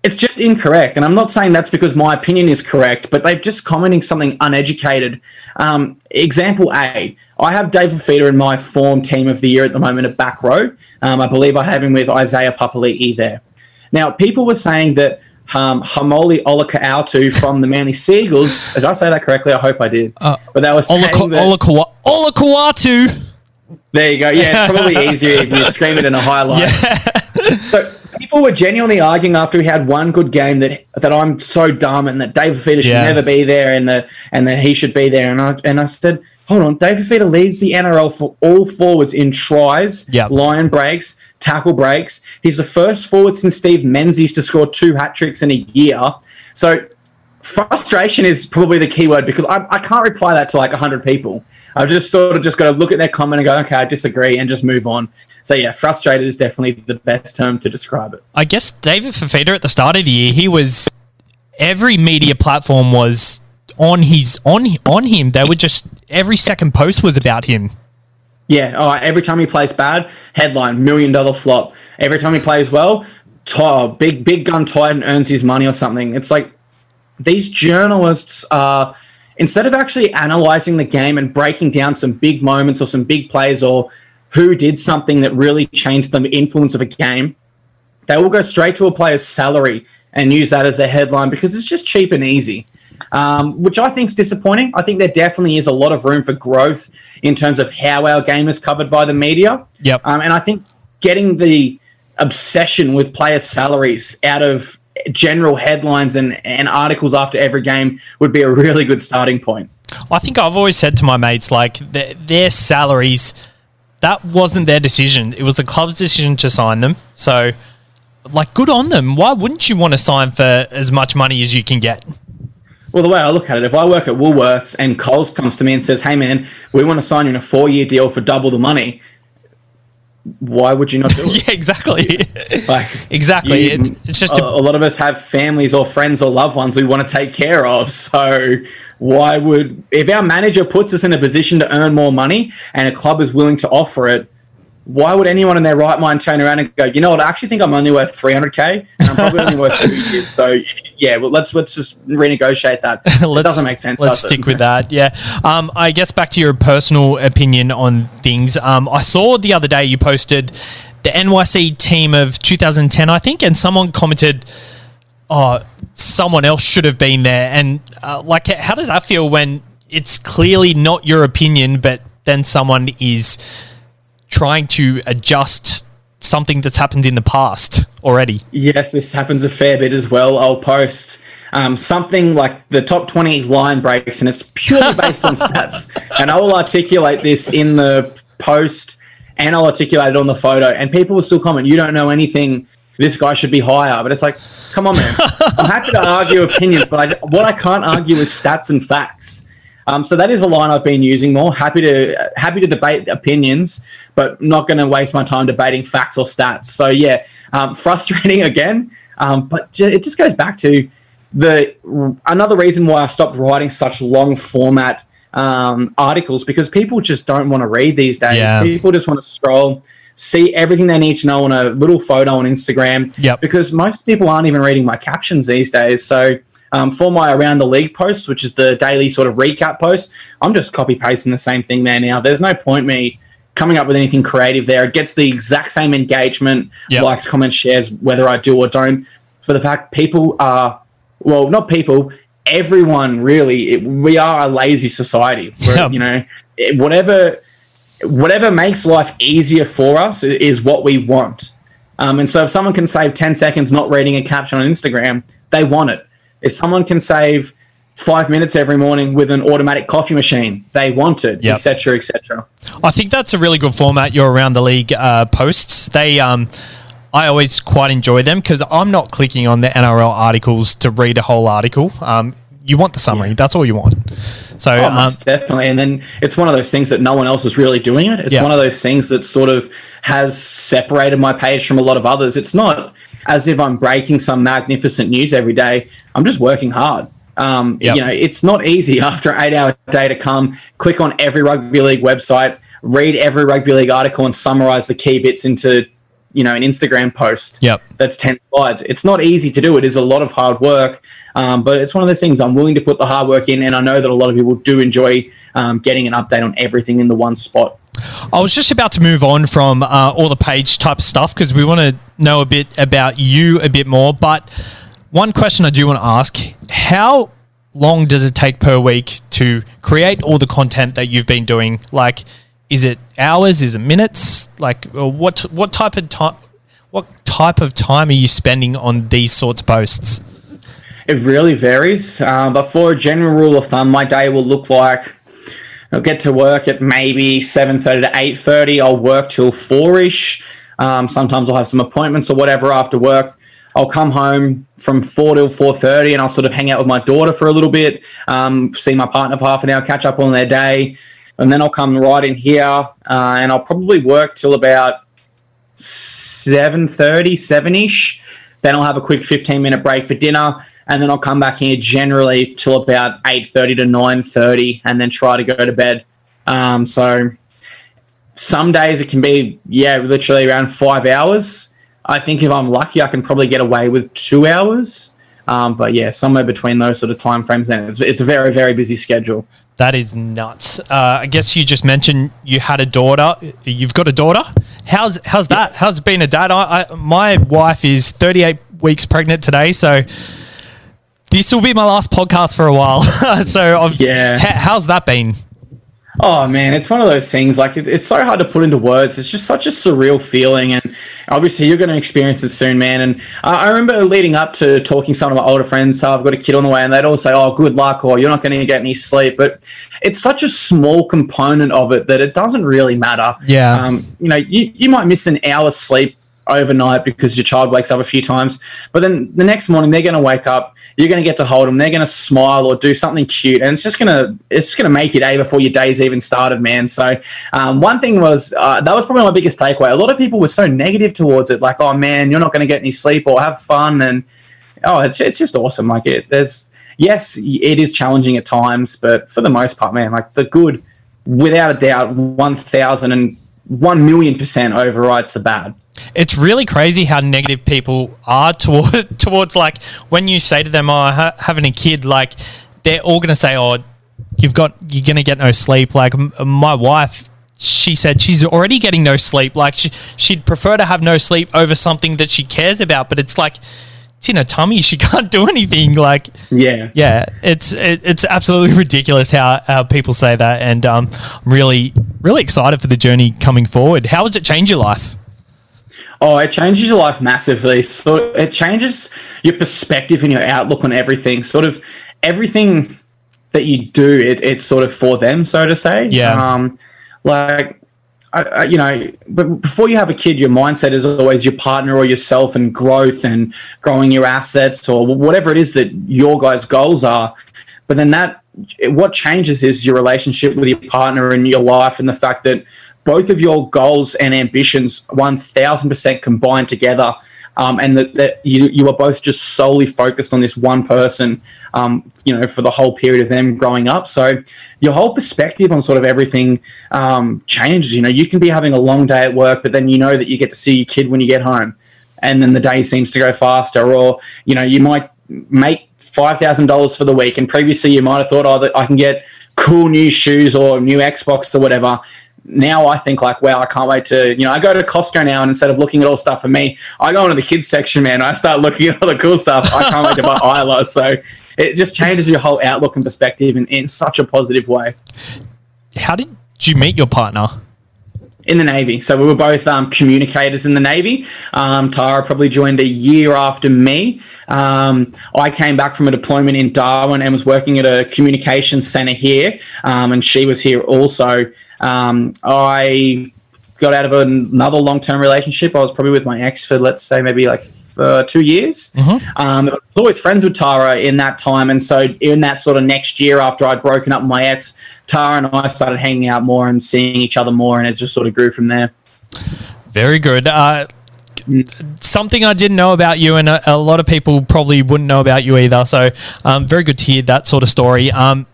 Speaker 5: it's just incorrect. And I'm not saying that's because my opinion is correct, but they've just commenting something uneducated. Um, example A I have David Fifita in my form team of the year at the moment at back row. Um, I believe I have him with Isaiah Papali'i there. Now, people were saying that um, Haumole Olakau'atu from the Manly Sea Eagles. Did I say that correctly? I hope I did.
Speaker 1: Uh,
Speaker 5: but they were saying
Speaker 1: Olaka-
Speaker 5: that, there you go. Yeah, it's probably easier if you scream it in a highlight. So people were genuinely arguing after he had one good game that that I'm so dumb and that David should
Speaker 1: Yeah.
Speaker 5: never be there and that and that he should be there. And I and I said, hold on, David Fifita leads the NRL for all forwards in tries,
Speaker 1: Yep.
Speaker 5: line breaks, tackle breaks. He's the first forward since Steve Menzies to score two hat tricks in a year. So frustration is probably the key word because I, I can't reply that to like 100 people. I've just sort of just got to look at their comment and go, okay, I disagree and just move on. So yeah, frustrated is definitely the best term to describe it.
Speaker 1: I guess David Fifita at the start of the year, he was every media platform was on his on on him. They were just every second post was about him.
Speaker 5: Yeah, oh, every time he plays bad, headline, million dollar flop. Every time he plays well, oh, big, big gun Titan earns his money or something. It's like these journalists are, instead of actually analyzing the game and breaking down some big moments or some big plays or who did something that really changed the influence of a game, they will go straight to a player's salary and use that as their headline because it's just cheap and easy. Um, which I think is disappointing. I think there definitely is a lot of room for growth in terms of how our game is covered by the media.
Speaker 1: Yep.
Speaker 5: Um, and I think getting the obsession with players' salaries out of general headlines and, and articles after every game would be a really good starting point.
Speaker 1: I think I've always said to my mates like their, their salaries that wasn't their decision. It was the club's decision to sign them. So like good on them. Why wouldn't you want to sign for as much money as you can get?
Speaker 5: Well, the way I look at it, if I work at Woolworths and Coles comes to me and says, "Hey, man, we want to sign you in a four-year deal for double the money," why would you not do it?
Speaker 1: Yeah, exactly.
Speaker 5: Like,
Speaker 1: exactly.
Speaker 5: you-
Speaker 1: it's, it's just
Speaker 5: a,
Speaker 1: a,
Speaker 5: a lot of us have families or friends or loved ones we want to take care of. So why would if our manager puts us in a position to earn more money and a club is willing to offer it? Why would anyone in their right mind turn around and go, you know what? I actually think I'm only worth 300k, and I'm probably only worth two years. So if, yeah, well, let's let's just renegotiate that. it doesn't make sense.
Speaker 1: Let's stick
Speaker 5: it?
Speaker 1: with that. Yeah. Um, I guess back to your personal opinion on things. Um, I saw the other day you posted the NYC team of 2010, I think, and someone commented, "Oh, someone else should have been there." And uh, like, how does that feel when it's clearly not your opinion, but then someone is trying to adjust something that's happened in the past already?
Speaker 5: Yes, this happens a fair bit as well. I'll post um, something like the top 20 line breaks, and it's purely based on stats. And I will articulate this in the post and I'll articulate it on the photo. And people will still comment, You don't know anything. This guy should be higher. But it's like, come on, man. I'm happy to argue opinions, but I, what I can't argue is stats and facts. Um, so that is a line I've been using more. Happy to happy to debate opinions, but not going to waste my time debating facts or stats. So yeah, um, frustrating again. Um, but ju- it just goes back to the another reason why I stopped writing such long format um, articles because people just don't want to read these days.
Speaker 1: Yeah.
Speaker 5: People just want to scroll, see everything they need to know on a little photo on Instagram.
Speaker 1: Yep.
Speaker 5: Because most people aren't even reading my captions these days. So um, for my around the league posts, which is the daily sort of recap post, I'm just copy pasting the same thing there now. There's no point me coming up with anything creative there. It gets the exact same engagement,
Speaker 1: Yep.
Speaker 5: likes, comments, shares, whether I do or don't. For the fact people are, well, not people, everyone really. It, we are a lazy society. Where,
Speaker 1: Yep.
Speaker 5: You know, it- whatever whatever makes life easier for us is what we want. Um, and so if someone can save 10 seconds not reading a caption on Instagram, they want it. If someone can save five minutes every morning with an automatic coffee machine, they want it,
Speaker 1: Yep.
Speaker 5: etc., etc.
Speaker 1: I think that's a really good format. Your around the league uh, posts. They, um, I always quite enjoy them because I'm not clicking on the NRL articles to read a whole article. Um, you want the summary. That's all you want. So,
Speaker 5: Oh,
Speaker 1: um,
Speaker 5: definitely. And then it's one of those things that no one else is really doing it. It's
Speaker 1: Yeah.
Speaker 5: one of those things that sort of has separated my page from a lot of others. It's not as if I'm breaking some magnificent news every day. I'm just working hard. Um,
Speaker 1: Yep.
Speaker 5: You know, it's not easy after an eight hour day to come, click on every rugby league website, read every rugby league article, and summarize the key bits into, you know, an Instagram post
Speaker 1: Yep.
Speaker 5: that's 10 slides. It's not easy to do. It is a lot of hard work, um, but it's one of those things I'm willing to put the hard work in. And I know that a lot of people do enjoy um, getting an update on everything in the one spot.
Speaker 1: I was just about to move on from uh, all the page type stuff because we want to know a bit about you a bit more. But one question I do want to ask how long does it take per week to create all the content that you've been doing? Like, is it hours? Is it minutes? Like, uh, what what type of time? What type of time are you spending on these sorts of posts?
Speaker 5: It really varies. Uh, but for a general rule of thumb, my day will look like I'll get to work at maybe 7.30 to 8.30. I'll work till 4ish. Um, sometimes I'll have some appointments or whatever after work. I'll come home from 4 till 4.30 and I'll sort of hang out with my daughter for a little bit, um, see my partner for half an hour, catch up on their day. And then I'll come right in here uh, and I'll probably work till about 7.30, 7ish. Then I'll have a quick 15 minute break for dinner, and then I'll come back here generally till about 8:30 to 9:30, and then try to go to bed. Um, so some days it can be yeah, literally around five hours. I think if I'm lucky, I can probably get away with two hours. Um, but yeah, somewhere between those sort of time frames, then it's, it's a very very busy schedule.
Speaker 1: That is nuts. Uh, I guess you just mentioned you had a daughter. You've got a daughter. How's how's that? How's being a dad? I, I my wife is 38 weeks pregnant today, so this will be my last podcast for a while. so I've,
Speaker 5: Yeah.
Speaker 1: h- how's that been?
Speaker 5: Oh man, it's one of those things. Like it, it's so hard to put into words. It's just such a surreal feeling, and obviously you're going to experience it soon, man. And I, I remember leading up to talking to some of my older friends. So I've got a kid on the way, and they'd all say, "Oh, good luck," or "You're not going to get any sleep." But it's such a small component of it that it doesn't really matter.
Speaker 1: Yeah.
Speaker 5: Um, you know, you, you might miss an hour's sleep overnight because your child wakes up a few times, but then the next morning they're going to wake up. You're going to get to hold them. They're going to smile or do something cute, and it's just going to it's going to make your day before your day's even started, man. So um, one thing was uh, that was probably my biggest takeaway. A lot of people were so negative towards it, like, "Oh man, you're not going to get any sleep or have fun," and oh, it's it's just awesome. Like it, there's yes, it is challenging at times, but for the most part, man, like the good, without a doubt, one thousand and one million percent overrides the bad.
Speaker 1: It's really crazy how negative people are toward towards like when you say to them, "Oh, ha- having a kid," like they're all gonna say, "Oh, you've got you're gonna get no sleep." Like m- my wife, she said she's already getting no sleep. Like she, she'd prefer to have no sleep over something that she cares about, but it's like it's in her tummy. She can't do anything. Like
Speaker 5: Yeah,
Speaker 1: yeah, it's it, it's absolutely ridiculous how, how people say that, and um, I'm really really excited for the journey coming forward. How has it changed your life?
Speaker 5: Oh, it changes your life massively. So it changes your perspective and your outlook on everything. Sort of everything that you do, it, it's sort of for them, so to say.
Speaker 1: Yeah.
Speaker 5: Um, like, I, I, you know, but before you have a kid, your mindset is always your partner or yourself and growth and growing your assets or whatever it is that your guys' goals are. But then that, what changes is your relationship with your partner and your life and the fact that both of your goals and ambitions 1000% combined together um, and that, that you you are both just solely focused on this one person, um, you know, for the whole period of them growing up. So your whole perspective on sort of everything um, changes. You know, you can be having a long day at work, but then you know that you get to see your kid when you get home, and then the day seems to go faster. Or you know, you might make five thousand dollars for the week, and previously you might have thought, oh, I can get cool new shoes or new Xbox or whatever. Now I think like, wow, I can't wait to, you know, I go to Costco now and instead of looking at all stuff for me, I go into the kids section, man. I start looking at all the cool stuff. I can't wait to buy Isla. So it just changes your whole outlook and perspective in, in such a positive way.
Speaker 1: How did you meet your partner?
Speaker 5: In the Navy. So we were both um, communicators in the Navy. Um, Tara probably joined a year after me. Um, I came back from a deployment in Darwin and was working at a communications center here, um, and she was here also. Um, I got out of another long term relationship. I was probably with my ex for, let's say, maybe like uh, two years. Mm-hmm. Um, I was always friends with Tara in that time. And so, in that sort of next year after I'd broken up with my ex, Tara and I started hanging out more and seeing each other more. And it just sort of grew from there.
Speaker 1: Very good. Uh, something I didn't know about you, and a, a, lot of people probably wouldn't know about you either. So, um, very good to hear that sort of story. Um,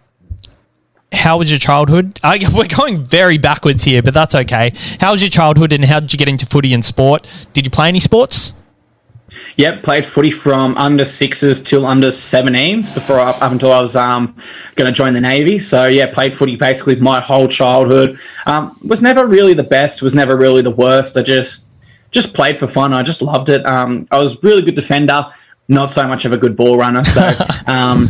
Speaker 1: how was your childhood? I, we're going very backwards here, but that's okay. How was your childhood, and how did you get into footy and sport? Did you play any sports?
Speaker 5: Yep, played footy from under sixes till under 17s before up, up until I was um, going to join the Navy. So yeah, played footy basically my whole childhood. Um, was never really the best. Was never really the worst. I just just played for fun. I just loved it. Um, I was really good defender, not so much of a good ball runner. So um,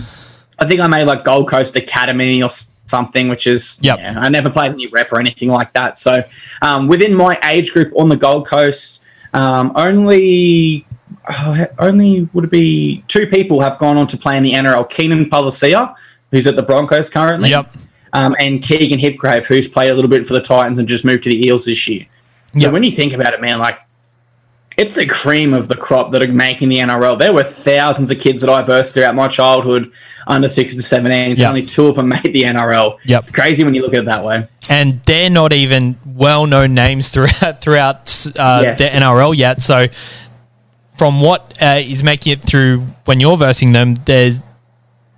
Speaker 5: I think I made like Gold Coast Academy or something, which is
Speaker 1: yeah.
Speaker 5: I never played any rep or anything like that. So um, within my age group on the Gold Coast. Um, only oh, only would it be two people have gone on to play in the NRL. Keenan Palasia, who's at the Broncos currently.
Speaker 1: Yep.
Speaker 5: Um, and Keegan Hipgrave, who's played a little bit for the Titans and just moved to the Eels this year. So yep. when you think about it, man, like it's the cream of the crop that are making the NRL. There were thousands of kids that I versed throughout my childhood under six to 17. Yep. Only two of them made the NRL.
Speaker 1: Yep.
Speaker 5: It's crazy when you look at it that way.
Speaker 1: And they're not even well known names throughout throughout uh, yes. the NRL yet. So from what uh, is making it through when you're versing them, there's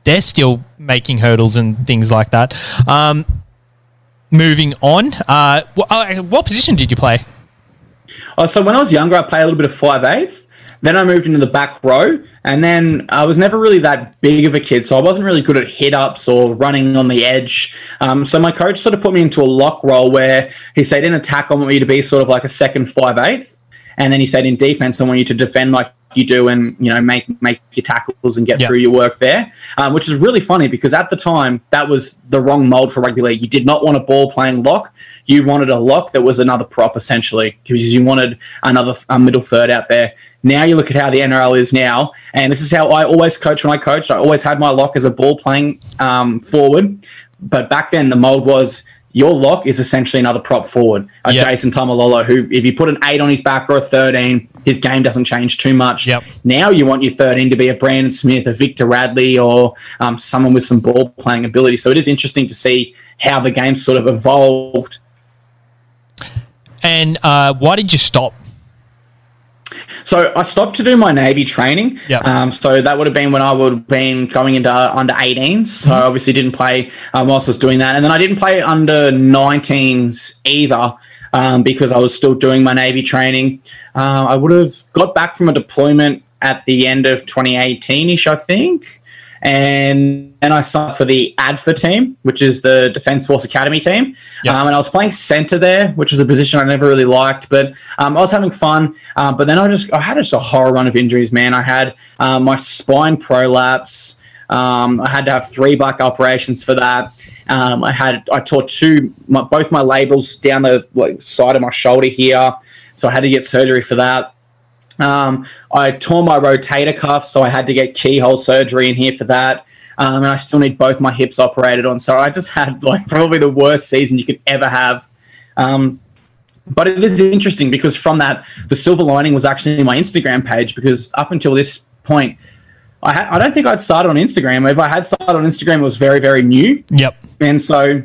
Speaker 1: they're still making hurdles and things like that. Um, moving on, uh, what, uh, what position did you play?
Speaker 5: Oh, so when I was younger, I played a little bit of five eighth. Then I moved into the back row, and then I was never really that big of a kid, so I wasn't really good at hit ups or running on the edge. Um, so my coach sort of put me into a lock role where he said in attack I want you to be sort of like a second five eighth, and then he said in defense, I want you to defend like you do and you know make make your tackles and get yep. through your work there, um, which is really funny because at the time that was the wrong mold for rugby league. You did not want a ball playing lock. You wanted a lock that was another prop essentially because you wanted another a middle third out there. Now you look at how the NRL is now, and this is how I always coach when I coached. I always had my lock as a ball playing um, forward, but back then the mold was your lock is essentially another prop forward, a yep. Jason Taumalolo, who, if you put an eight on his back or a 13, his game doesn't change too much.
Speaker 1: Yep.
Speaker 5: Now you want your 13 to be a Brandon Smith, a Victor Radley, or um, someone with some ball playing ability. So it is interesting to see how the game sort of evolved.
Speaker 1: And uh, why did you stop
Speaker 5: so I stopped to do my Navy training.
Speaker 1: Yeah.
Speaker 5: Um, so that would have been when I would have been going into under 18s. So mm-hmm. I obviously didn't play um, whilst I was doing that. And then I didn't play under 19s either um, because I was still doing my Navy training. Uh, I would have got back from a deployment at the end of 2018 ish, I think and then I signed for the ADFA team, which is the Defence Force Academy team. Yep. Um, and I was playing centre there, which was a position I never really liked, but um, I was having fun. Uh, but then I just I had just a horror run of injuries, man. I had uh, my spine prolapse. Um, I had to have three back operations for that. Um, I had I tore two my, both my labels down the like, side of my shoulder here, so I had to get surgery for that. Um, I tore my rotator cuff, so I had to get keyhole surgery in here for that. Um, and I still need both my hips operated on. So I just had like probably the worst season you could ever have. Um, but it is interesting because from that, the silver lining was actually my Instagram page because up until this point, I, ha- I don't think I'd started on Instagram. If I had started on Instagram, it was very, very new.
Speaker 1: Yep.
Speaker 5: And so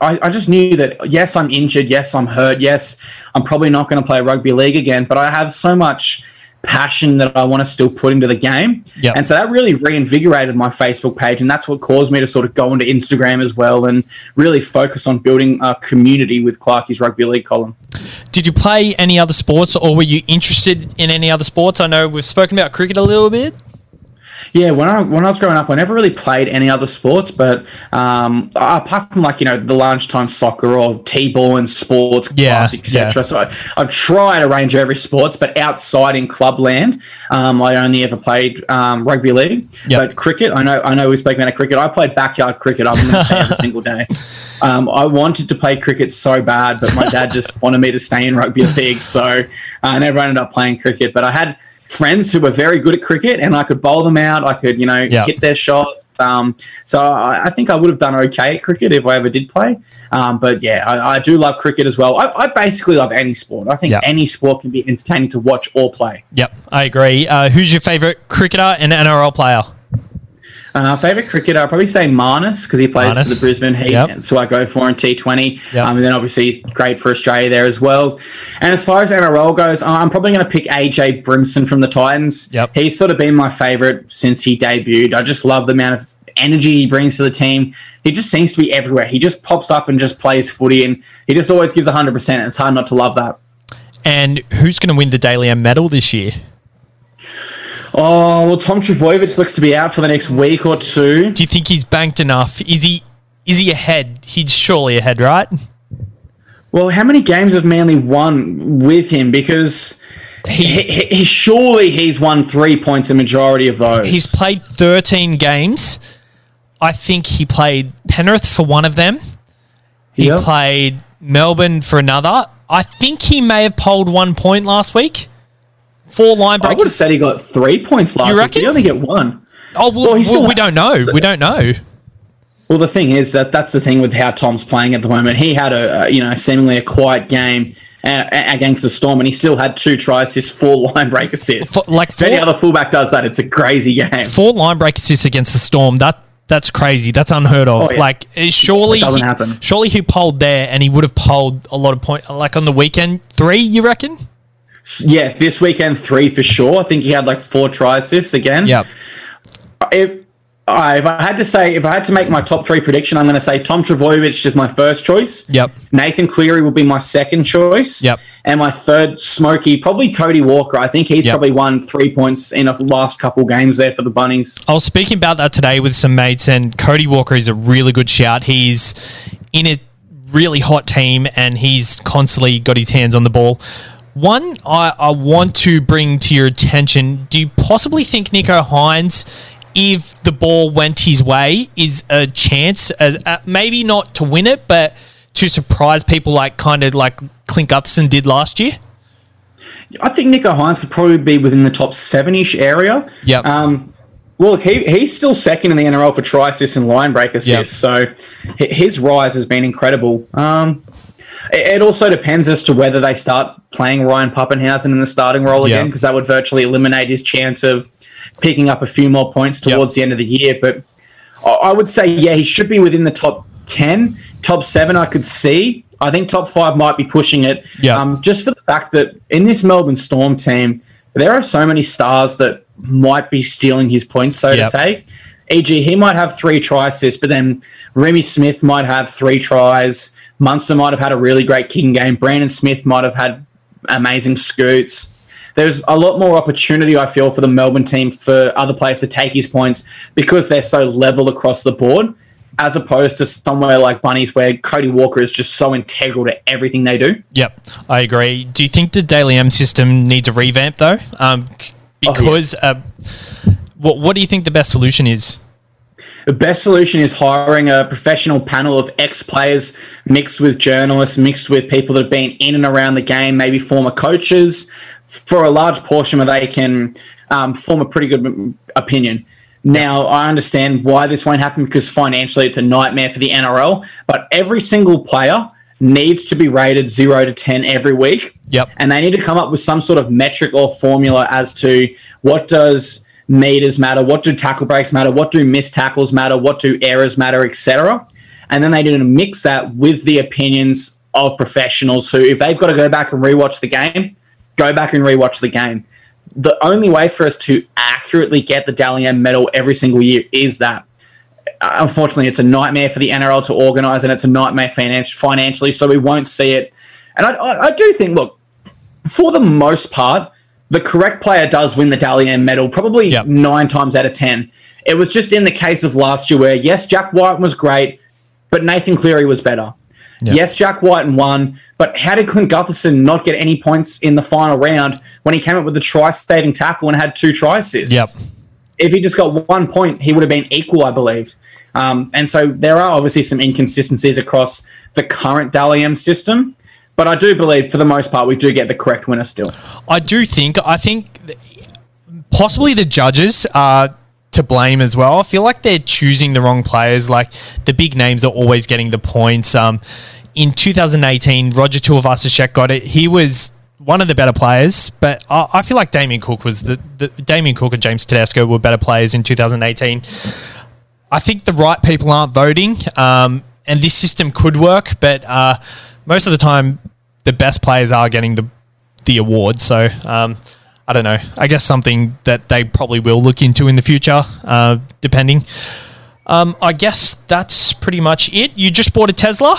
Speaker 5: I, I, just knew that yes, I'm injured, yes, I'm hurt, yes, I'm probably not going to play rugby league again, but I have so much passion that I want to still put into the game.
Speaker 1: Yep.
Speaker 5: And so that really reinvigorated my Facebook page. And that's what caused me to sort of go into Instagram as well and really focus on building a community with Clarkey's Rugby League column.
Speaker 1: Did you play any other sports or were you interested in any other sports? I know we've spoken about cricket a little bit.
Speaker 5: Yeah, when I when I was growing up, I never really played any other sports, but um, apart from like you know the lunchtime soccer or t-ball and sports
Speaker 1: Yeah,
Speaker 5: class, etc.
Speaker 1: yeah.
Speaker 5: So I, I've tried a range of every sports, but outside in clubland, um, I only ever played um, rugby league.
Speaker 1: Yep.
Speaker 5: But cricket, I know I know we spoke about cricket. I played backyard cricket. I'm going to say every single day. Um, I wanted to play cricket so bad, but my dad just wanted me to stay in rugby league, so I never ended up playing cricket. But I had friends who were very good at cricket, and I could bowl them out. I could, you know,
Speaker 1: Yeah.
Speaker 5: hit their shots. Um, so I, I think I would have done okay at cricket if I ever did play. Um, but yeah, I, I do love cricket as well. I, I basically love any sport. I think
Speaker 1: Yeah.
Speaker 5: any sport can be entertaining to watch or play.
Speaker 1: Yep, I agree. Uh, who's your favourite cricketer and NRL player?
Speaker 5: Uh, favorite cricketer, I'd probably say Marnus because he plays
Speaker 1: Marnus.
Speaker 5: for the Brisbane Heat.
Speaker 1: Yep.
Speaker 5: So I go for in T20.
Speaker 1: Yep.
Speaker 5: Um, and then obviously he's great for Australia there as well. And as far as NRL goes, I'm probably going to pick AJ Brimson from the Titans.
Speaker 1: Yep.
Speaker 5: He's sort of been my favorite since he debuted. I just love the amount of energy he brings to the team. He just seems to be everywhere. He just pops up and just plays footy and he just always gives 100%. It's hard not to love that.
Speaker 1: And who's going to win the Dally M medal this year?
Speaker 5: Oh, well, Tom Trbojevic looks to be out for the next week or two.
Speaker 1: Do you think he's banked enough? Is he is he ahead? He's surely ahead, right?
Speaker 5: Well, how many games have Manly won with him? Because
Speaker 1: He's
Speaker 5: he, he, he- surely he's won three points the majority of those.
Speaker 1: he's played 13 games. I think he played Penrith for one of them. He
Speaker 5: Yep.
Speaker 1: played Melbourne for another. I think he may have polled one point last week. Four line break.
Speaker 5: I would have said he got three points last
Speaker 1: You
Speaker 5: week.
Speaker 1: reckon?
Speaker 5: He only get one.
Speaker 1: Oh, well,
Speaker 5: Well,
Speaker 1: well,
Speaker 5: still-
Speaker 1: we don't know. We don't know.
Speaker 5: Well, the thing is that that's the thing with how Tom's playing at the moment. He had a, a you know seemingly a quiet game against the Storm, and he still had two try assists, four line break assists.
Speaker 1: For- like
Speaker 5: if any other fullback does that, it's a crazy game.
Speaker 1: Four line break assists against the Storm. That that's crazy. That's unheard of.
Speaker 5: Oh, yeah.
Speaker 1: Like surely,
Speaker 5: It doesn't
Speaker 1: he,
Speaker 5: happen.
Speaker 1: surely he polled there, and he would have polled a lot of point. Like on the weekend, three. You reckon?
Speaker 5: Yeah, this weekend three for sure. I think he had like four try assists again.
Speaker 1: Yep.
Speaker 5: if I, if I had to say, if I had to make my top three prediction, I'm going to say Tom Trbojevic is my first choice.
Speaker 1: Yep.
Speaker 5: Nathan Cleary will be my second choice.
Speaker 1: Yep.
Speaker 5: And my third, Smokey, probably Cody Walker. I think he's
Speaker 1: Yep.
Speaker 5: probably won three points in the last couple games there for the Bunnies.
Speaker 1: I was speaking about that today with some mates, and Cody Walker is a really good shout. He's in a really hot team, and he's constantly got his hands on the ball. One, I, I want to bring to your attention do you possibly think Nicho Hynes, if the ball went his way, is a chance, as, uh, maybe not to win it, but to surprise people like kind of like Clint Gutherson did last year?
Speaker 5: I think Nicho Hynes could probably be within the top seven ish area.
Speaker 1: Yep.
Speaker 5: Um, well, look, he, he's still second in the NRL for try assists and line break assists. So his rise has been incredible. Um, it, also depends as to whether they start playing Ryan Papenhuyzen in the starting role
Speaker 1: Yeah.
Speaker 5: again, because that would virtually eliminate his chance of picking up a few more points
Speaker 1: Yep.
Speaker 5: towards the end of the year. But I I would say, yeah, he should be within the top 10. Top seven, I could see. I think top five might be pushing it.
Speaker 1: Yeah.
Speaker 5: Um, just for the fact that in this Melbourne Storm team, there are so many stars that might be stealing his points, so
Speaker 1: Yep.
Speaker 5: to say. E.g., he might have three tries this, but then Reimis Smith might have three tries. Munster might have had a really great kicking game. Brandon Smith might have had amazing scoots. There's a lot more opportunity, I feel, for the Melbourne team for other players to take his points because they're so level across the board, as opposed to somewhere like Bunnies where Cody Walker is just so integral to everything they do.
Speaker 1: Yep, I agree. Do you think the Dally M system needs a revamp though? Um, c-
Speaker 5: Oh, yeah.
Speaker 1: because uh, what what do you think the best solution is?
Speaker 5: The best solution is hiring a professional panel of ex players mixed with journalists, mixed with people that have been in and around the game, maybe former coaches, for a large portion where they can um, form a pretty good opinion. Now, I understand why this won't happen because financially it's a nightmare for the NRL, but every single player needs to be rated zero to 10 every week.
Speaker 1: Yep.
Speaker 5: And they need to come up with some sort of metric or formula as to what does meters matter, what do tackle breaks matter, what do missed tackles matter, what do errors matter, etc. And then they didn't mix that with the opinions of professionals who, if they've got to go back and rewatch the game, go back and rewatch the game. the only way for us to accurately get the Dally M medal every single year is that. Uh, unfortunately, it's a nightmare for the NRL to organise, and it's a nightmare finan- financially. So we won't see it. And I, I do think, look, for the most part, the correct player does win the Dally M medal, probably
Speaker 1: Yep.
Speaker 5: nine times out of ten. It was just in the case of last year where yes, Jack White was great, but Nathan Cleary was better. Yes, Jack White won, but how did Clint Gutherson not get any points in the final round when he came up with the try-saving tackle and had two try assists?
Speaker 1: Yep.
Speaker 5: If he just got one point, he would have been equal, I believe. Um, and so there are obviously some inconsistencies across the current Dally M system, but I do believe for the most part we do get the correct winner still.
Speaker 1: I do think I think possibly the judges are to blame as well. I feel like they're choosing the wrong players. Like the big names are always getting the points. Um, in 2018, Roger Tuivasa-Sheck got it. He was one of the better players, but I, I feel like Damien Cook was the, the Damien Cook and James Tedesco were better players in 2018. I think the right people aren't voting, um, and this system could work, but uh, most of the time, the best players are getting the the award. So um, I don't know. I guess something that they probably will look into in the future, uh, depending. Um, I guess that's pretty much it. You just bought a Tesla.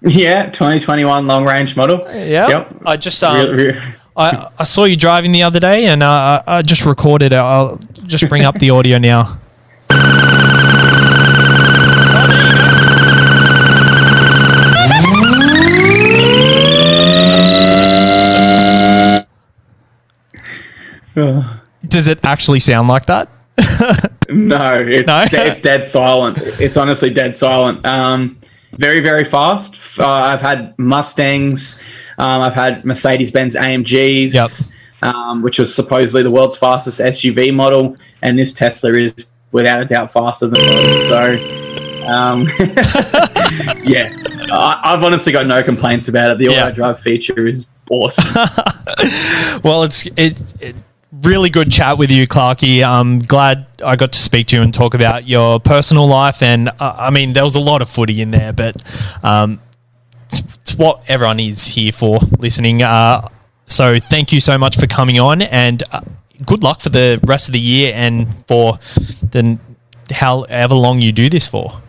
Speaker 5: Yeah, 2021 long range model.
Speaker 1: Yeah.
Speaker 5: Yep.
Speaker 1: I just um,
Speaker 5: Real- real-
Speaker 1: I, I saw you driving the other day, and uh, I I just recorded it. I'll just bring up the audio now. Does it actually sound like that?
Speaker 5: No, it's,
Speaker 1: No?
Speaker 5: it's dead silent. It's honestly dead silent. Um, very, very fast. Uh, I've had Mustangs. Um, I've had Mercedes Benz AMGs,
Speaker 1: Yep.
Speaker 5: um, which was supposedly the world's fastest SUV model. And this Tesla is without a doubt faster than those. So, um, yeah, I, I've honestly got no complaints about it. The
Speaker 1: Yeah.
Speaker 5: auto drive feature is awesome.
Speaker 1: Well, it's it, it really good chat with you, Clarkey. I'm glad I got to speak to you and talk about your personal life. And uh, I mean, there was a lot of footy in there, but um, it's, it's what everyone is here for, listening. Uh, so thank you so much for coming on, and uh, good luck for the rest of the year and for the however long you do this for.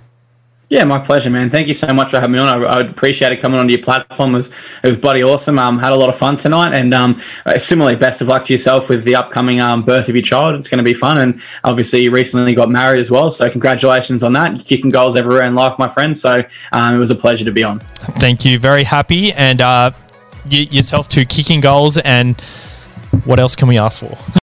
Speaker 5: Yeah, my pleasure, man. Thank you so much for having me on. I, I appreciate it coming onto your platform. It was, it was bloody awesome. Um, had a lot of fun tonight, and um, uh, similarly, best of luck to yourself with the upcoming um, birth of your child. It's going to be fun, and obviously, you recently got married as well. So, congratulations on that. You're kicking goals everywhere in life, my friend. So, um, it was a pleasure to be on.
Speaker 1: Thank you. Very happy. And uh, y- yourself to kicking goals. And what else can we ask for?